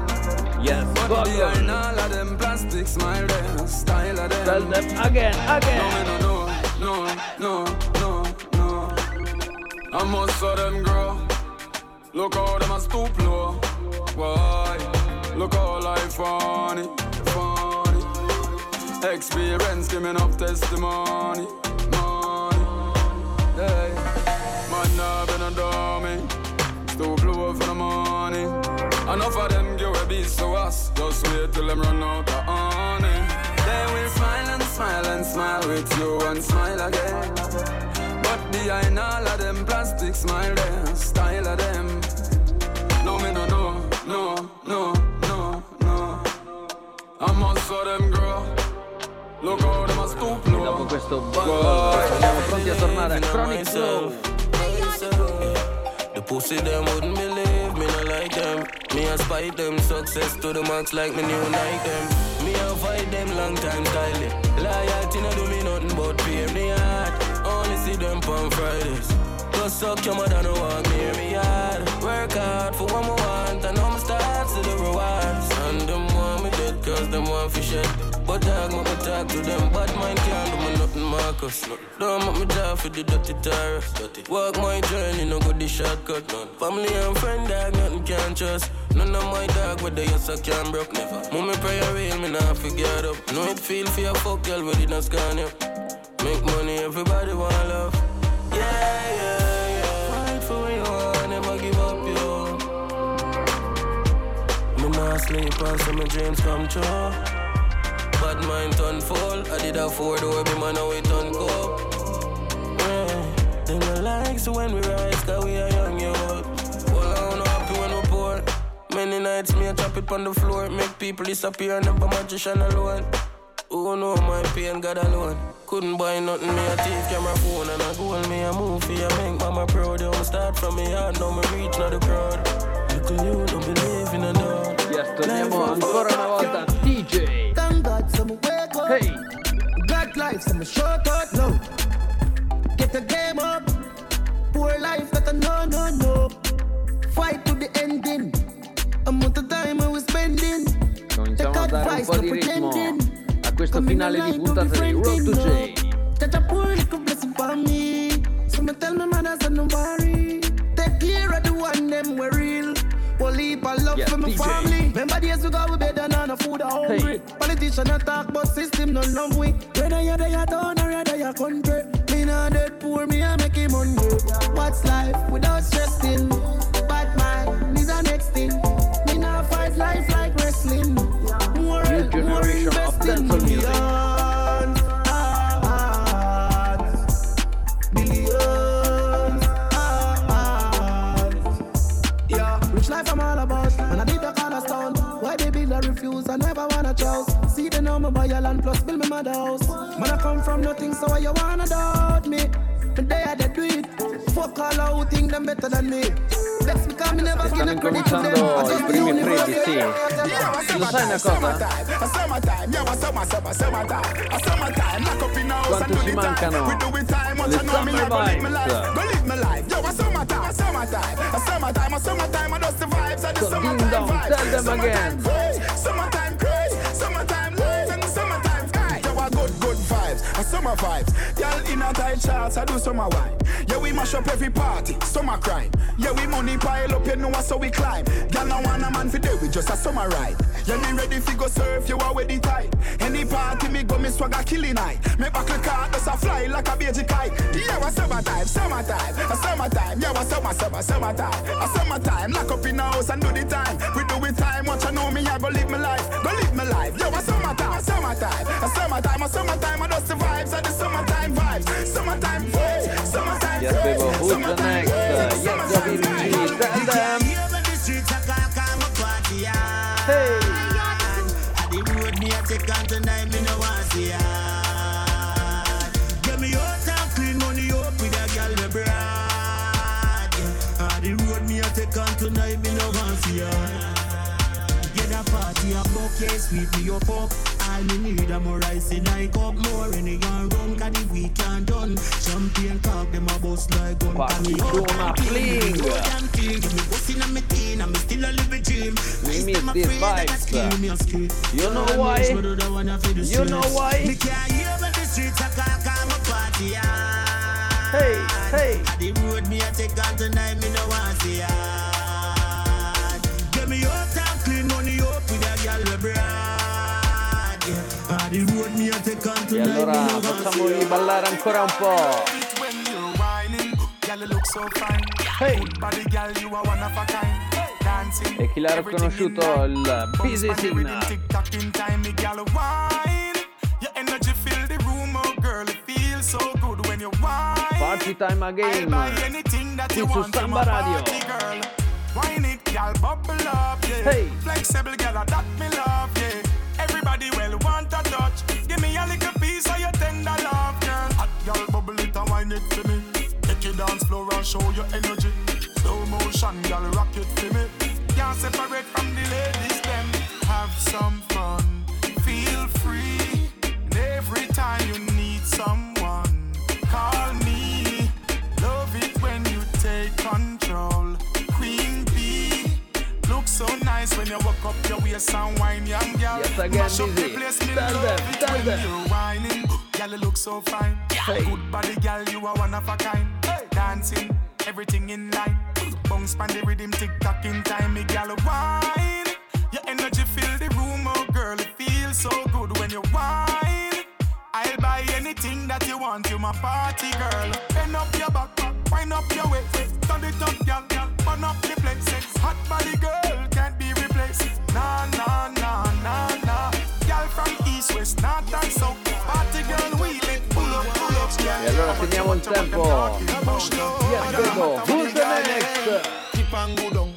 Yes,
But
Gordon.
behind all of them plastic smile, them style of them.
Tell them again, again.
no, no, no, no, no, no. I must saw them grow. Look how them a stoop low. Why? Look how life funny, funny. Experience giving up testimony, money. Hey, I've been a dummy. Stoop low for the money. Enough of them give a beast to us. Just wait till them run out of honey. They will smile and smile and smile with you and smile again. But behind all of them plastic smile, them style of them. No, me no, no, no, no, no, no. I must saw them grow. Look how them a stoop
Dopo
low.
questo bubble siamo pronti a tornare a Chronic Flow.
The pussy them wouldn't believe me, not like them. Me I spite them success to the max like me new Nike them. Me I fight them long time yeah. Loyalty no do me nothing but pay me hard. Only see them on Fridays. Go suck your mother no walk near me hard. Work hard for what me want and I'm start to the rewards. And them cause them want for shit. But dog, me talk to them. Bad mind can't do me nothing, Marcus. Don't make me die for the dirty tires. Walk my journey, no go the shortcut. Family and friend, dog, nothing can trust. None of my dog, whether you suck can broke. Never. Mommy pray a real, me nah forget up. Know it feel for your fuck girl, but it not scan you. Make money, everybody want love. Yeah, yeah. Nah sleep until my dreams come true. Bad mind turn full. I did a four door, be man, now we turn cold. Yeah. Them no like when we rise, cause we are young youth. Well, I don't know happy when we poor. Many nights me a chop it on the floor, make people disappear, never magician alone. Who know my pain, God alone. Couldn't buy nothing, me a thief, camera phone and a goal, me a movie, I make mama proud. Don't start from me heart, now me reach not the crowd. Little you don't believe
torniamo ancora una volta DJ. Hey,
God life, some short out low. Get the game up. Poor life that I know, no, no. Fight to the ending. Amount of time I was spending.
cominciamo a dare un po' di ritmo a questo finale di puntata di Road to J.
Judge a poor little blessing for me. So me tell me man I said no worry. Take care of the one them we A love
Yeah,
for my
DJ.
family. Remember days we go we on the food are hungry.
Hey.
Politician a talk but system no love we. Whether you're there, you're town or you're country. Me a dead poor, me a make him money. What's life without stressing? Bad mind is the next thing. Me nah fight life like wrestling. Refuse? I never wanna choose. See the number buy a land plus build me mother house. Man, I come from nothing, so why you wanna doubt me? The day I did do it, fuck all out, think them better than me. Vex because me never give
Stanno
a credit to them. I said my time
i
just the
primi
universe.
freddi, sì. Lo sai una cosa? Quanto ci mancano le summer vibes? So ding dong, tell them again.
Summer vibes. Girl in a tight shorts, I do summer wine. Yeah, we mash up every party, summer crime. Yeah, we money pile up, you know so we climb. Girl, no want a man for day, we just a summer ride. Yeah, me ready fi go surf, you already tight. Any party me go, me swagger killing night. Me buckle car, just a fly like a baby kite. Yeah, a summertime, summertime, a summertime. Yeah, a summer, summer, summertime. A summertime, lock up in the house and do the time. We do it time, watch I know me, I go live my life, go live my life. Yo, a summertime, a summertime, a summertime, a summertime. I just the vibes, and the summertime vibes, summertime vibes, summertime
Yes, baby, who's the next? Uh, yes, tell them. Hey.
The road me a take on tonight, me no want see ya. Get me out and clean money up with a girl me broad. Ah, the road me a take on tonight, me no want see ya. Get a party a bouquet, sweep me up up. All me need a more rice in I cup, more in the gun run, cause the weekend done. Champagne cock, them a bust like gun.
Party
me out and clean, me go and clean. Give me pussy in my teen, and me still a live a dream.
We miss
them
these
afraid that I
vibes.
me a.
You know why?
makes me do the one I feel the
You know why?
Me can't hear when the streets a call, call my party.
Hey, hey.
At the road me a take on tonight, me no want see hard. Get me out and clean money up with a girl we.
E allora
see
ballare ancora un po'.
Girl.
Hey.
Girl.
E chi l'ha riconosciuto? Il Busy Signal.
oh girl.
Party time
I'll
again. Qui su Samba Radio.
girl.
Hey.
Flexible, gal, that me love, yeah. Everybody well want a touch. Give me a little piece of your tender love, girl. Hot gal, bubble it and wine it for me. Take your dance floor and show your energy. Slow motion, gal, rock it for me. Can't separate from the ladies, them. Have some waist and wine, young girl.
Yes, again,
Mash up the place, me
Tell
love
them,
it when
them.
you're whining. Girl, you look so fine.
Hey.
Good body, girl, you are one of a kind. Dancing, everything in line. Bounce pan the rhythm, tick tock in time, me girl wine. Your energy fill the room, oh girl, it feels so good when you wine. I'll buy anything that you want, you my party girl. Bend up your back, wind up your waist, turn it up, girl, girl, burn up the place. Eh. Hot body girl can't be replaced. Nah, nah, nah, nah, nah. Girl from east, west, north and south. Party girl, wheel it, pull up, pull up, yeah.
E allora teniamo il tempo. Yes, who's the next?
Dip and go down.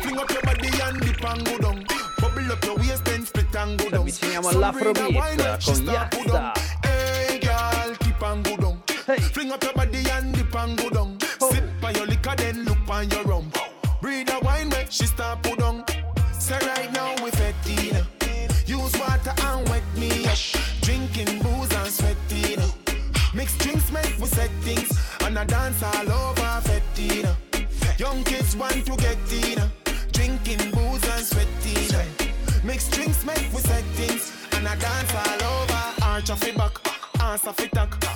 Fling up your body and dip and go down. Bubble up your waist and split and go down.
avviciniamo all'Afrobeat con Yasta.
Hey girl, keep and go down. Fling up your body and dip and go down. Oh. Sip on your liquor, then look on your rum. Breathe a wine, make she start put. So right now we fettina. Use water and wet me up. Drinking booze and sweating. Mix drinks make we set things. And I dance all over fettina. Young kids want to get in. Drinking booze and sweating. Mix drinks make we set things. And I dance all over. Arch off back. Ass off the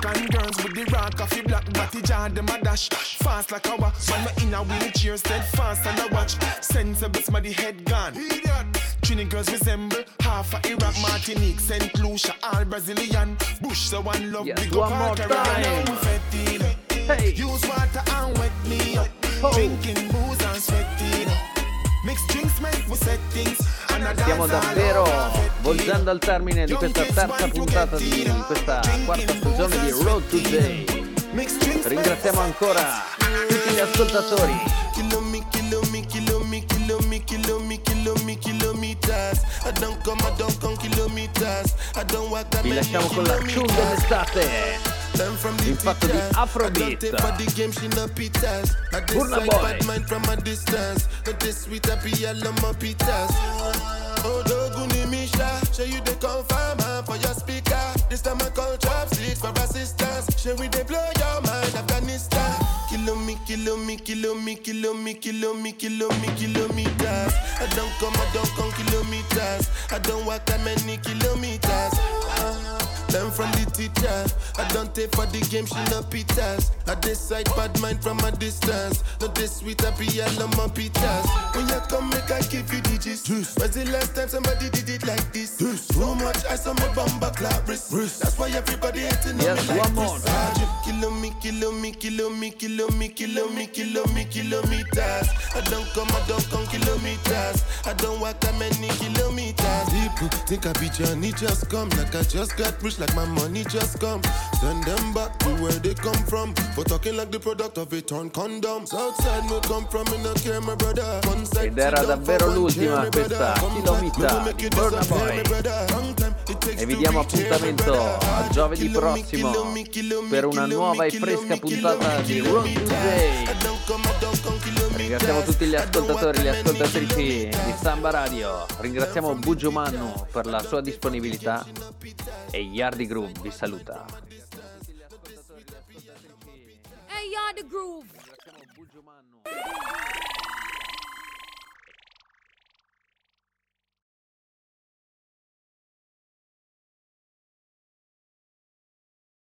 tack. African girls with the rock off the black body jar them a dash. Fast like a watch. Man me in a wheelchair steadfast and I watch. Sensible somebody head gone. Trini girls resemble half of Iraq, Martinique, Saint Lucia, all Brazilian. Bush, so one love,
Yes,
big
one
up
more
all Caribbean.
time.
Fetid.
Hey.
Use water and wet me up.
Oh.
Drinking booze and sweating.
Stiamo davvero volgendo al termine di questa terza puntata di questa quarta stagione di Road to Day. Ringraziamo ancora tutti gli ascoltatori. Vi lasciamo con la tune dell'estate.
Learn from the
in fatto di
teachers.
Afrobeat.
I don't take for the game, she no pitas. I
Burna
decide
Boy.
bad mind from a distance. Not this sweet, happy, I love my pitas. Oh, Doguni Misha, show you the confirm for your speaker. This time I call chopsticks for assistance. Show we they blow your mind, Afghanistan. Kilo me, kilo me, kilo me, kilo me, kilo me, kilo me, kilometers. I don't come, I don't come kilometers. I don't walk that many kilometers. Learn from the teacher. I don't take for the game, she no pitas. I decide bad mind from a distance. Not this sweet, happy, I be all on my pitas. When you come, make I give you digits. When's the last time somebody did it like this? Too much ice on my bumper clap wrist. That's why everybody hating on
Yes,
me like
one
this. Ah, Kilo me, kilo me, kilo me, kilo me, kilo me, kilo me, kilometers. I don't come, I don't come kilometers. I don't walk that many kilometers. People think I be Johnny just come, like I just got rich, like my money just come. Send them back to where they come from. For talking like the product of a torn condom. Southside me come from, me no care, my brother. One side
Ed era davvero l'ultima questa di Burna Boy.
takes
E vi diamo appuntamento a giovedì prossimo per una nuova e fresca puntata di
kilo
Road
me,
to
kilo me,
Day.
I don't come, I don't come kilometers.
Ringraziamo tutti gli ascoltatori e le ascoltatrici di. Samba Radio. Ringraziamo Buggio Mannu per la sua disponibilità e Yardi Groove vi saluta.
Hey, y'all, the groove.